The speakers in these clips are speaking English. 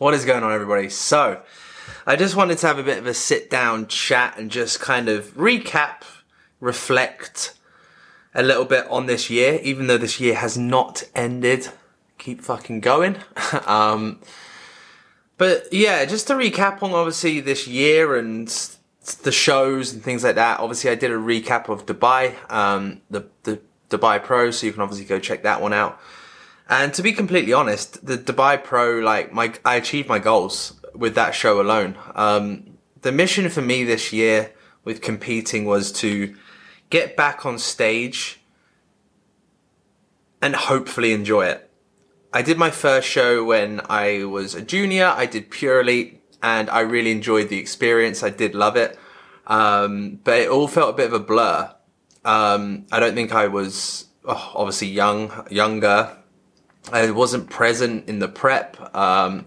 What is going on, everybody? So, I just wanted to have a bit of a sit down chat and just kind of recap, reflect a little bit on this year, even though this year has not ended. Keep fucking going. um, but yeah, just to recap on obviously this year and the shows and things like that. Obviously, I did a recap of Dubai, um, the the Dubai Pro, so you can obviously go check that one out. And to be completely honest, the Dubai Pro, like my, I achieved my goals with that show alone. Um, the mission for me this year with competing was to get back on stage and hopefully enjoy it. I did my first show when I was a junior. I did Pure Elite and I really enjoyed the experience. I did love it. Um, but it all felt a bit of a blur. Um, I don't think I was oh, obviously young, younger. I wasn't present in the prep. Um,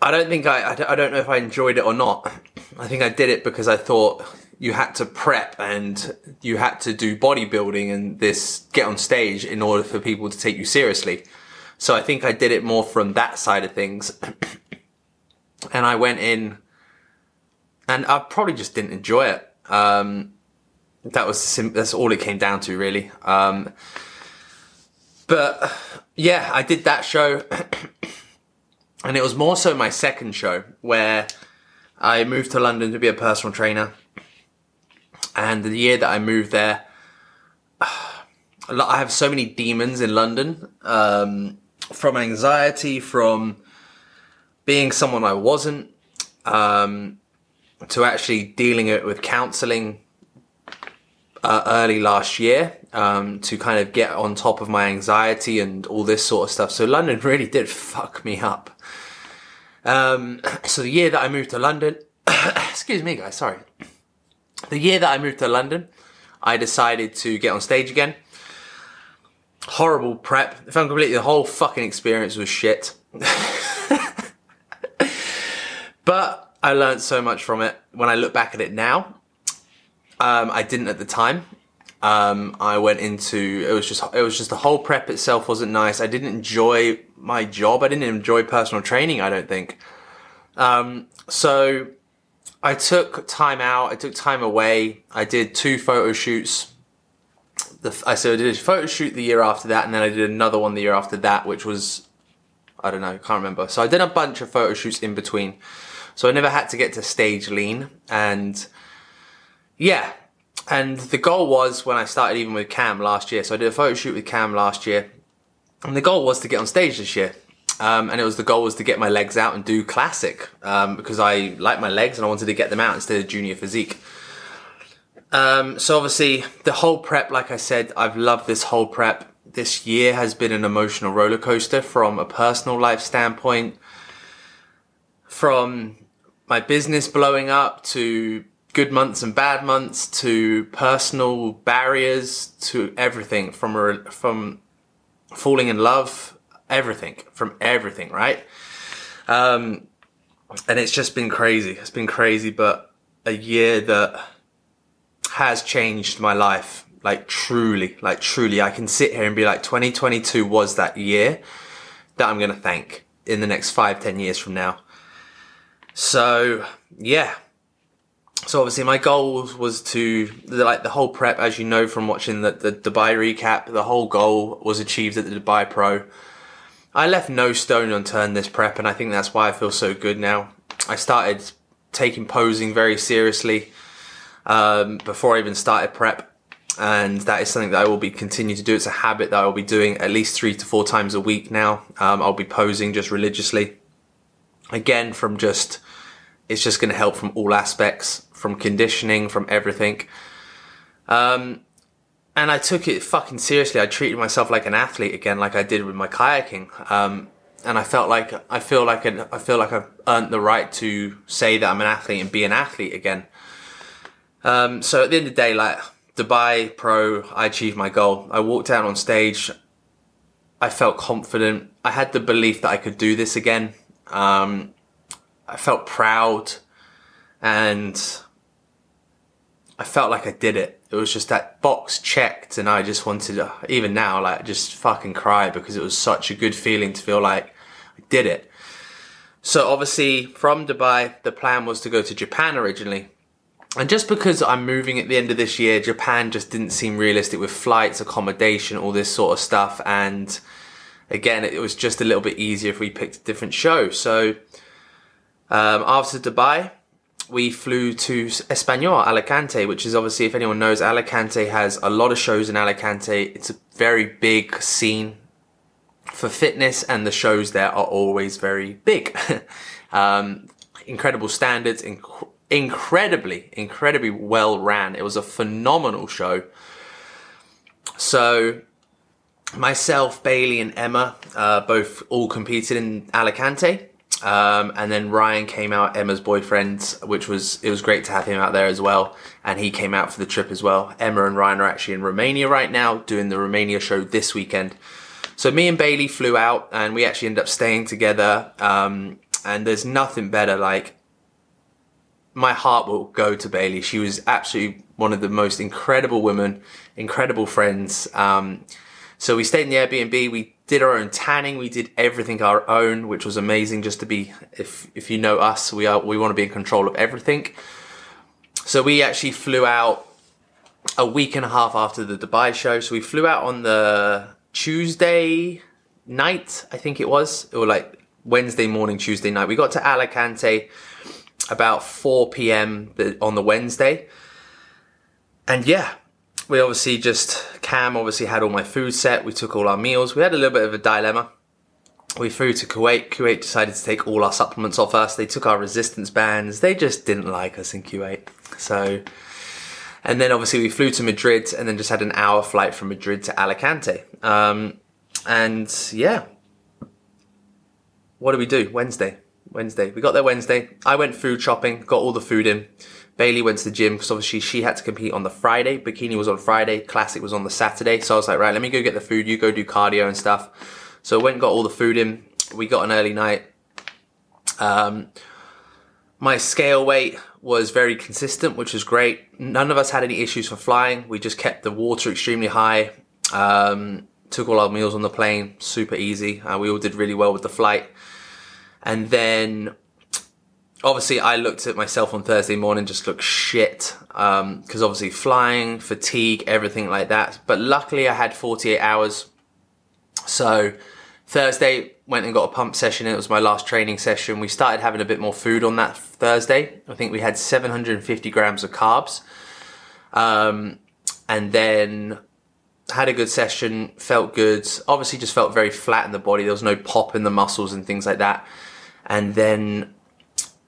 I don't think I, I don't know if I enjoyed it or not. I think I did it because I thought you had to prep and you had to do bodybuilding and this get on stage in order for people to take you seriously. So I think I did it more from that side of things. and I went in and I probably just didn't enjoy it. Um, that was sim- that's all it came down to really. Um, but yeah, I did that show and it was more so my second show where I moved to London to be a personal trainer. And the year that I moved there, I have so many demons in London, um, from anxiety, from being someone I wasn't, um, to actually dealing it with counseling uh, early last year um, to kind of get on top of my anxiety and all this sort of stuff. So London really did fuck me up. Um, so the year that I moved to London, excuse me, guys, sorry the year that I moved to London, I decided to get on stage again. Horrible prep. If I'm completely, the whole fucking experience was shit. but I learned so much from it. When I look back at it now, um, I didn't at the time. Um, I went into it was just it was just the whole prep itself wasn't nice. I didn't enjoy my job. I didn't enjoy personal training. I don't think. Um, so I took time out. I took time away. I did two photo shoots. The, I so I did a photo shoot the year after that, and then I did another one the year after that, which was I don't know, can't remember. So I did a bunch of photo shoots in between. So I never had to get to stage lean, and yeah. And the goal was when I started even with Cam last year. So I did a photo shoot with Cam last year, and the goal was to get on stage this year. Um, and it was the goal was to get my legs out and do classic um, because I like my legs and I wanted to get them out instead of junior physique. Um, so obviously the whole prep, like I said, I've loved this whole prep. This year has been an emotional roller coaster from a personal life standpoint, from my business blowing up to good months and bad months to personal barriers to everything from a, from falling in love everything from everything, right? Um, and it's just been crazy. It's been crazy, but a year that has changed my life. Like truly, like truly, I can sit here and be like, 2022 was that year that I'm going to thank in the next five, ten years from now. So yeah. So obviously my goal was to, like the whole prep, as you know from watching the, the Dubai recap, the whole goal was achieved at the Dubai Pro. I left no stone unturned this prep, and I think that's why I feel so good now. I started taking posing very seriously um, before I even started prep, and that is something that I will be continue to do. It's a habit that I will be doing at least three to four times a week now. Um, I'll be posing just religiously. Again, from just it's just going to help from all aspects, from conditioning, from everything. Um, and I took it fucking seriously. I treated myself like an athlete again, like I did with my kayaking. Um, and I felt like I feel like an, I feel like I've earned the right to say that I'm an athlete and be an athlete again. Um, so at the end of the day, like Dubai Pro, I achieved my goal. I walked out on stage. I felt confident. I had the belief that I could do this again. Um, I felt proud, and I felt like I did it it was just that box checked and I just wanted to, even now, like just fucking cry because it was such a good feeling to feel like I did it. So obviously from Dubai, the plan was to go to Japan originally. And just because I'm moving at the end of this year, Japan just didn't seem realistic with flights, accommodation, all this sort of stuff. And again, it was just a little bit easier if we picked a different show. So um, after Dubai, we flew to Espanol, Alicante, which is obviously, if anyone knows, Alicante has a lot of shows in Alicante. It's a very big scene for fitness, and the shows there are always very big. um, incredible standards, inc- incredibly, incredibly well ran. It was a phenomenal show. So, myself, Bailey, and Emma uh, both all competed in Alicante. Um, and then Ryan came out, Emma's boyfriend, which was it was great to have him out there as well. And he came out for the trip as well. Emma and Ryan are actually in Romania right now, doing the Romania show this weekend. So me and Bailey flew out, and we actually ended up staying together. Um, and there's nothing better. Like my heart will go to Bailey. She was absolutely one of the most incredible women, incredible friends. Um, so we stayed in the Airbnb. We did our own tanning. We did everything our own, which was amazing. Just to be, if if you know us, we are we want to be in control of everything. So we actually flew out a week and a half after the Dubai show. So we flew out on the Tuesday night, I think it was, or like Wednesday morning, Tuesday night. We got to Alicante about 4 p.m. on the Wednesday. And yeah, we obviously just, Cam obviously had all my food set. We took all our meals. We had a little bit of a dilemma. We flew to Kuwait. Kuwait decided to take all our supplements off us. They took our resistance bands. They just didn't like us in Kuwait. So, and then obviously we flew to Madrid and then just had an hour flight from Madrid to Alicante. Um, and yeah, what do we do? Wednesday. Wednesday. We got there Wednesday. I went food shopping, got all the food in. Bailey went to the gym because obviously she had to compete on the Friday. Bikini was on Friday. Classic was on the Saturday. So I was like, right, let me go get the food. You go do cardio and stuff. So I went and got all the food in. We got an early night. Um, my scale weight was very consistent, which was great. None of us had any issues for flying. We just kept the water extremely high. Um, took all our meals on the plane, super easy. Uh, we all did really well with the flight. And then obviously I looked at myself on Thursday morning, just looked shit. Um, cause obviously flying, fatigue, everything like that. But luckily I had 48 hours. So Thursday went and got a pump session. It was my last training session. We started having a bit more food on that Thursday. I think we had 750 grams of carbs. Um, and then had a good session, felt good. Obviously just felt very flat in the body. There was no pop in the muscles and things like that. And then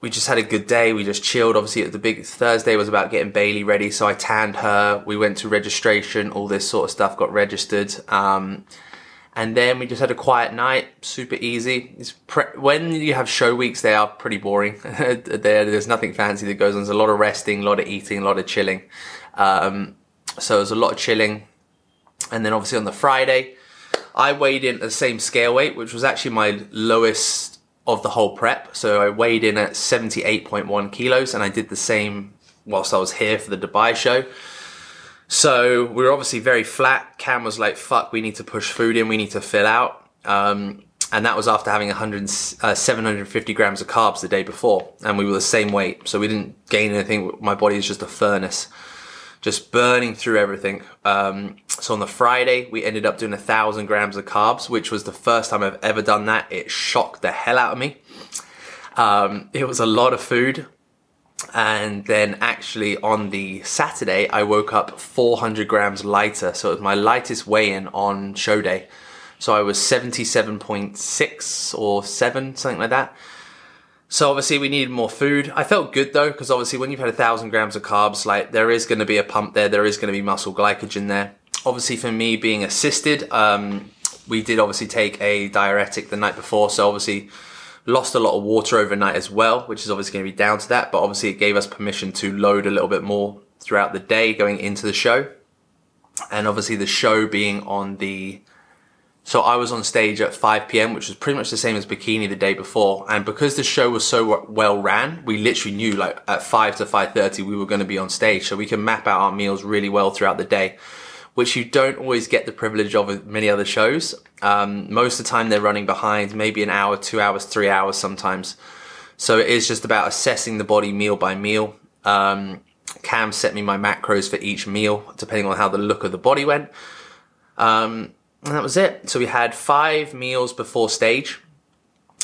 we just had a good day. We just chilled. Obviously, the big Thursday was about getting Bailey ready. So I tanned her. We went to registration, all this sort of stuff, got registered. Um, and then we just had a quiet night, super easy. Pre- when you have show weeks, they are pretty boring. there, there's nothing fancy that goes on. There's a lot of resting, a lot of eating, a lot of chilling. Um, so there's a lot of chilling. And then obviously on the Friday, I weighed in at the same scale weight, which was actually my lowest of the whole prep. So I weighed in at 78.1 kilos and I did the same whilst I was here for the Dubai show. So we were obviously very flat. Cam was like, fuck, we need to push food in, we need to fill out. Um, and that was after having 100, uh, 750 grams of carbs the day before. And we were the same weight. So we didn't gain anything. My body is just a furnace just burning through everything. Um, so on the Friday, we ended up doing a thousand grams of carbs, which was the first time I've ever done that. It shocked the hell out of me. Um, it was a lot of food. And then actually on the Saturday, I woke up 400 grams lighter. So it was my lightest weigh in on show day. So I was 77.6 or 7, something like that. So obviously we needed more food. I felt good though, because obviously when you've had a thousand grams of carbs, like there is going to be a pump there, there is going to be muscle glycogen there. Obviously for me being assisted, um, we did obviously take a diuretic the night before, so obviously lost a lot of water overnight as well, which is obviously going to be down to that, but obviously it gave us permission to load a little bit more throughout the day going into the show. And obviously the show being on the so I was on stage at 5 p.m., which was pretty much the same as Bikini the day before. And because the show was so well ran, we literally knew like at 5 to 5.30 we were going to be on stage. So we can map out our meals really well throughout the day. which you don't always get the privilege of with many other shows. Um, most of the time they're running behind, maybe an hour, two hours, three hours sometimes. So it is just about assessing the body meal by meal. Um, Cam set me my macros for each meal, depending on how the look of the body went. Um, and that was it. So we had five meals before stage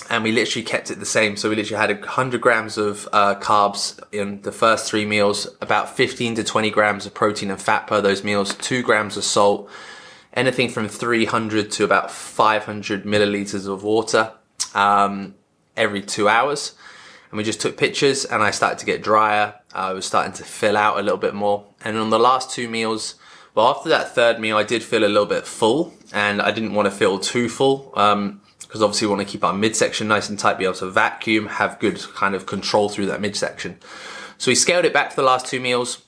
and we literally kept it the same. So we literally had 100 grams of uh, carbs in the first three meals, about 15 to 20 grams of protein and fat per those meals, two grams of salt, anything from 300 to about 500 milliliters of water um, every two hours. And we just took pictures, and I started to get drier. I was starting to fill out a little bit more. And on the last two meals, well, after that third meal, I did feel a little bit full, and I didn't want to feel too full. Um, because obviously we want to keep our midsection nice and tight, be able to vacuum, have good kind of control through that midsection. So we scaled it back to the last two meals.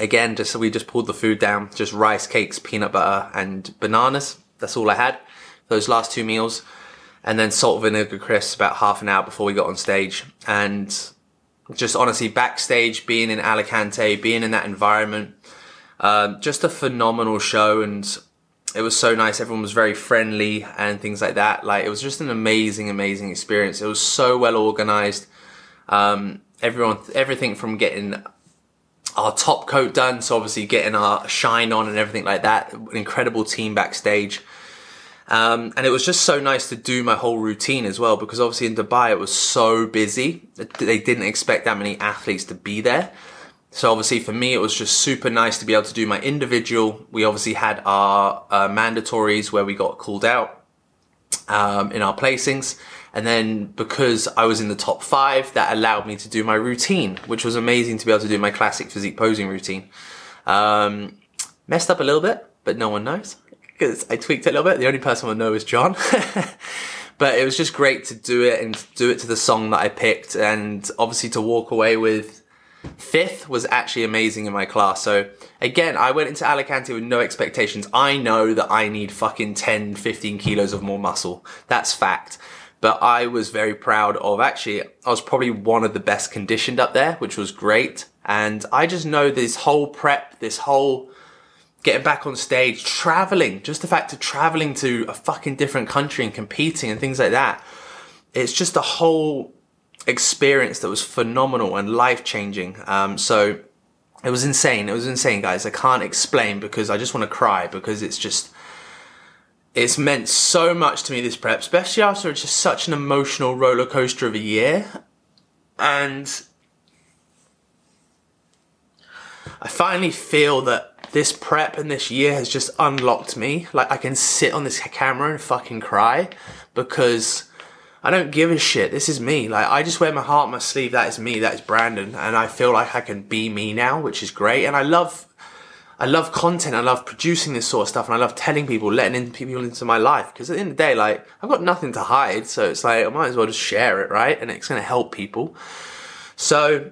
Again, just so we just pulled the food down, just rice, cakes, peanut butter, and bananas. That's all I had. Those last two meals. And then salt vinegar crisps about half an hour before we got on stage. And just honestly, backstage, being in Alicante, being in that environment, um, just a phenomenal show. And it was so nice. Everyone was very friendly and things like that. Like it was just an amazing, amazing experience. It was so well organized. Um, everyone, everything from getting our top coat done, so obviously getting our shine on and everything like that. An incredible team backstage. Um, and it was just so nice to do my whole routine as well because obviously in Dubai it was so busy. They didn't expect that many athletes to be there. So obviously for me, it was just super nice to be able to do my individual. We obviously had our uh, mandatories where we got called out um, in our placings. And then because I was in the top five, that allowed me to do my routine, which was amazing to be able to do my classic physique posing routine. Um, messed up a little bit, but no one knows because I tweaked it a little bit. The only person will know is John. but it was just great to do it and do it to the song that I picked and obviously to walk away with Fifth was actually amazing in my class. So again, I went into Alicante with no expectations. I know that I need fucking 10, 15 kilos of more muscle. That's fact. But I was very proud of actually, I was probably one of the best conditioned up there, which was great. And I just know this whole prep, this whole getting back on stage, traveling, just the fact of traveling to a fucking different country and competing and things like that. It's just a whole experience that was phenomenal and life changing. Um, so it was insane. It was insane, guys. I can't explain because I just want to cry because it's just it's meant so much to me this prep, especially after it's just such an emotional roller coaster of a year. And I finally feel that this prep and this year has just unlocked me. Like I can sit on this camera and fucking cry because I don't give a shit. This is me. Like I just wear my heart on my sleeve. That is me. That is Brandon, and I feel like I can be me now, which is great. And I love, I love content. I love producing this sort of stuff, and I love telling people, letting in people into my life. Because at the end of the day, like I've got nothing to hide, so it's like I might as well just share it, right? And it's going to help people. So,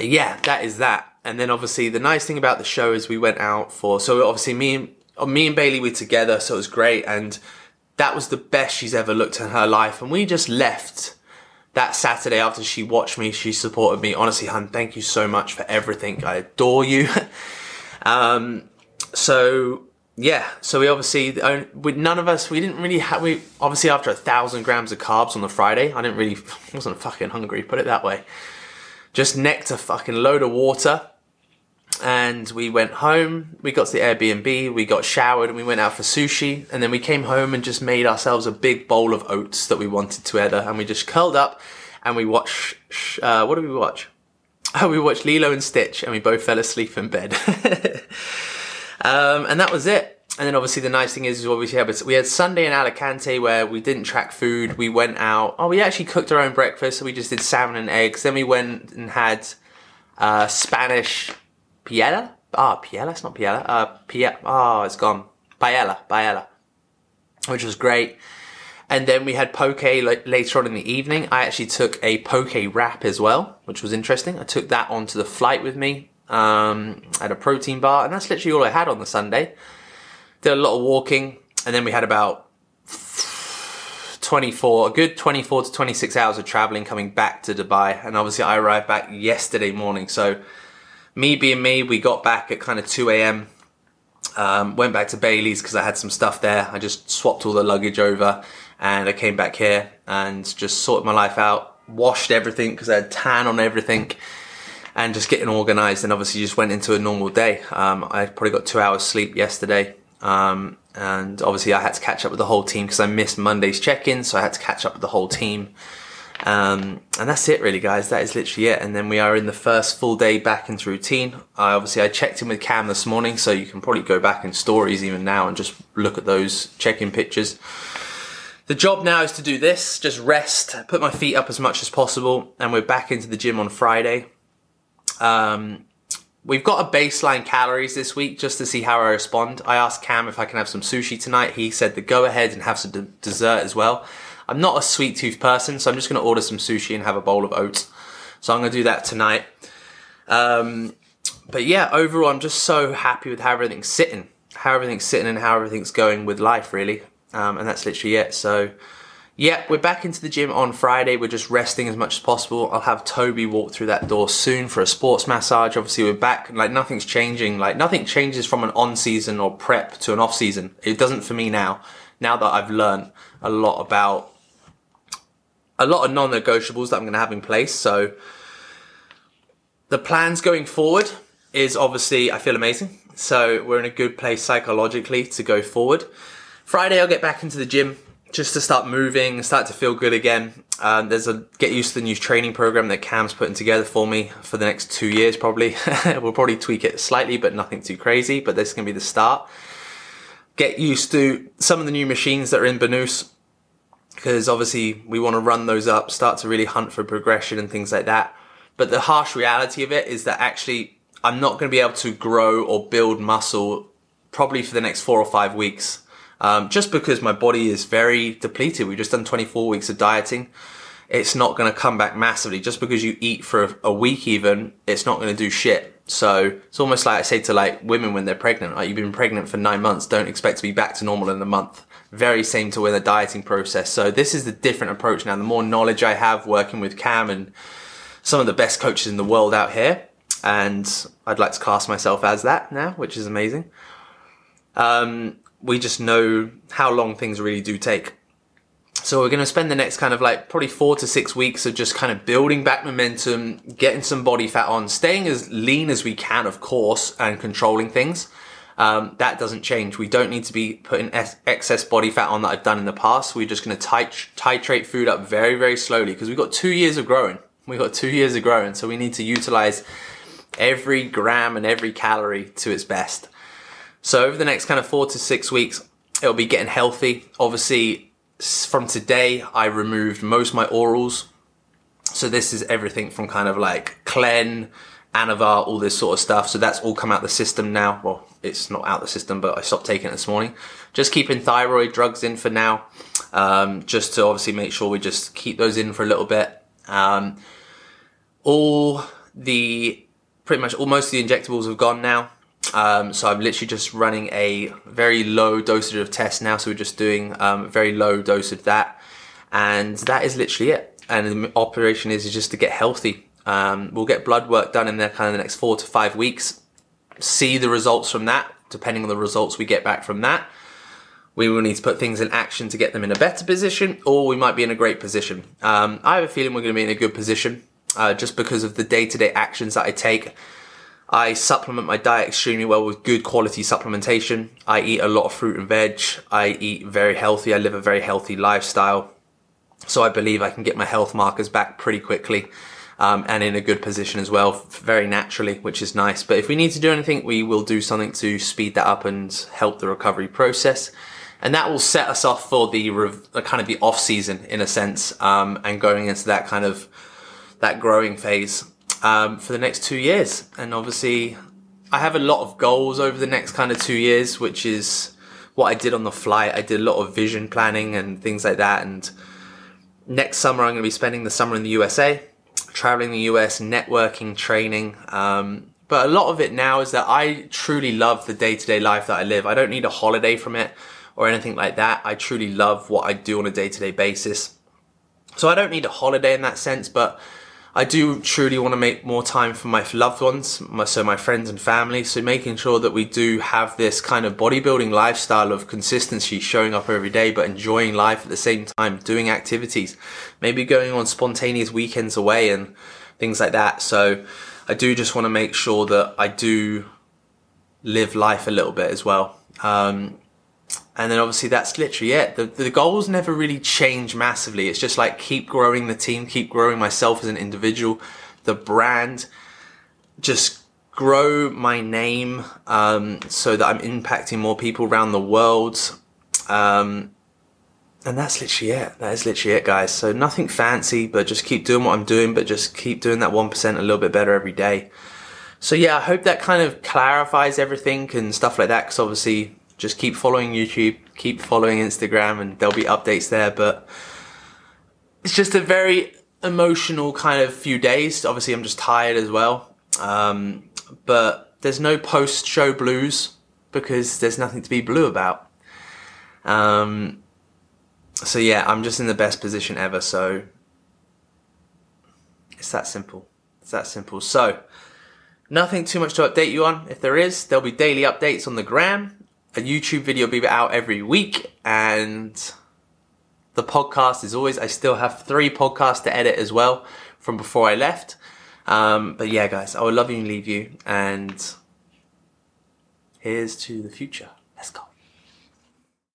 yeah, that is that. And then obviously the nice thing about the show is we went out for. So obviously me and me and Bailey were together, so it was great and that was the best she's ever looked in her life. And we just left that Saturday after she watched me. She supported me. Honestly, hun, thank you so much for everything. I adore you. um, so yeah, so we obviously, we, none of us, we didn't really have, we obviously after a thousand grams of carbs on the Friday, I didn't really, wasn't fucking hungry, put it that way. Just necked a fucking load of water and we went home. We got to the Airbnb, we got showered, and we went out for sushi. And then we came home and just made ourselves a big bowl of oats that we wanted to either. And we just curled up and we watched. Uh, what did we watch? Oh, we watched Lilo and Stitch, and we both fell asleep in bed. um, and that was it. And then obviously the nice thing is, is obviously yeah, we had Sunday in Alicante where we didn't track food. We went out. Oh, we actually cooked our own breakfast. So we just did salmon and eggs. Then we went and had uh, Spanish Piella? Ah, oh, Piella? It's not Piella. Uh, Pia- oh, it's gone. Paella, paella. Which was great. And then we had poke like, later on in the evening. I actually took a poke wrap as well, which was interesting. I took that onto the flight with me. Um, had a protein bar, and that's literally all I had on the Sunday. Did a lot of walking, and then we had about 24, a good 24 to 26 hours of traveling coming back to Dubai. And obviously, I arrived back yesterday morning, so me being me, we got back at kind of 2 a.m. Um, went back to Bailey's because I had some stuff there. I just swapped all the luggage over and I came back here and just sorted my life out, washed everything because I had tan on everything and just getting organized and obviously just went into a normal day. Um, I probably got two hours sleep yesterday. Um, and obviously I had to catch up with the whole team because I missed Monday's check-in. So I had to catch up with the whole team. Um, and that's it really guys. That is literally it. And then we are in the first full day back into routine. I obviously I checked in with Cam this morning. So you can probably go back in stories even now and just look at those check-in pictures. The job now is to do this, just rest, put my feet up as much as possible, and we're back into the gym on Friday. Um, we've got a baseline calories this week just to see how I respond. I asked Cam if I can have some sushi tonight. He said to go ahead and have some dessert as well. I'm not a sweet tooth person, so I'm just going to order some sushi and have a bowl of oats. So I'm going to do that tonight. Um, but yeah, overall, I'm just so happy with how everything's sitting, how everything's sitting, and how everything's going with life, really. Um, and that's literally it. So, yeah, we're back into the gym on Friday. We're just resting as much as possible. I'll have Toby walk through that door soon for a sports massage. Obviously, we're back. Like nothing's changing. Like nothing changes from an on season or prep to an off season. It doesn't for me now. Now that I've learned a lot about a lot of non-negotiables that I'm going to have in place. So the plans going forward is obviously I feel amazing. So we're in a good place psychologically to go forward. Friday, I'll get back into the gym just to start moving, start to feel good again. Um, there's a get used to the new training program that Cam's putting together for me for the next two years, probably. we'll probably tweak it slightly, but nothing too crazy. But this is going to be the start. Get used to some of the new machines that are in Banús, because obviously we want to run those up, start to really hunt for progression and things like that. But the harsh reality of it is that actually I'm not going to be able to grow or build muscle probably for the next four or five weeks um, just because my body is very depleted. We've just done 24 weeks of dieting. It's not going to come back massively. Just because you eat for a, a week, even, it's not going to do shit. So it's almost like I say to like women when they're pregnant, like you've been pregnant for nine months, don't expect to be back to normal in a month. Very same to with the dieting process. So this is the different approach now. The more knowledge I have working with Cam and some of the best coaches in the world out here, and I'd like to class myself as that now, which is amazing. Um, we just know how long things really do take. So we're going to spend the next kind of like probably four to six weeks of just kind of building back momentum, getting some body fat on, staying as lean as we can, of course, and controlling things. Um, that doesn't change. We don't need to be putting excess body fat on that I've done in the past. We're just going to tit- titrate food up very, very slowly because we've got two years of growing. We've got two years of growing. So we need to utilize every gram and every calorie to its best. So over the next kind of four to six weeks, it'll be getting healthy. Obviously, from today, I removed most my orals. So this is everything from kind of like Clen, Anavar, all this sort of stuff. So that's all come out the system now. Well, it's not out the system, but I stopped taking it this morning. Just keeping thyroid drugs in for now, um, just to obviously make sure we just keep those in for a little bit. Um, all the pretty much almost the injectables have gone now. Um, so I'm literally just running a very low dosage of test now. So we're just doing um, very low dose of that, and that is literally it. And the operation is, just to get healthy. Um, we'll get blood work done in the kind of the next four to five weeks. See the results from that. Depending on the results we get back from that, we will need to put things in action to get them in a better position, or we might be in a great position. Um, I have a feeling we're going to be in a good position uh, just because of the day-to-day actions that I take I supplement my diet extremely well with good quality supplementation. I eat a lot of fruit and veg. I eat very healthy. I live a very healthy lifestyle. So I believe I can get my health markers back pretty quickly. Um, and in a good position as well, very naturally, which is nice. But if we need to do anything, we will do something to speed that up and help the recovery process. And that will set us off for the kind of the off season in a sense, um, and going into that kind of that growing phase um, for the next two years. And obviously, I have a lot of goals over the next kind of two years, which is what I did on the flight. I did a lot of vision planning and things like that. And next summer, I'm going to be spending the summer in the USA, traveling the US, networking, training. Um, but a lot of it now is that I truly love the day to day life that I live. I don't need a holiday from it or anything like that. I truly love what I do on a day to day basis. So I don't need a holiday in that sense, but I do truly want to make more time for my loved ones, my, so my friends and family. So making sure that we do have this kind of bodybuilding lifestyle of consistency, showing up every day, but enjoying life at the same time, doing activities, maybe going on spontaneous weekends away and things like that. So I do just want to make sure that I do live life a little bit as well. Um, and then obviously that's literally it. The, the goals never really change massively. It's just like keep growing the team, keep growing myself as an individual, the brand, just grow my name um, so that I'm impacting more people around the world. Um, and that's literally it. That is literally it, guys. So nothing fancy, but just keep doing what I'm doing, but just keep doing that 1% a little bit better every day. So yeah, I hope that kind of clarifies everything and stuff like that. Because obviously just keep following YouTube, keep following Instagram, and there'll be updates there. But it's just a very emotional kind of few days. Obviously, I'm just tired as well. Um, but there's no post show blues because there's nothing to be blue about. Um, so yeah, I'm just in the best position ever. So it's that simple. It's that simple. So nothing too much to update you on. If there is, there'll be daily updates on the gram a YouTube video will be out every week and the podcast is always, I still have three podcasts to edit as well from before I left. Um, but yeah, guys, I would love you and leave you and here's to the future. Let's go.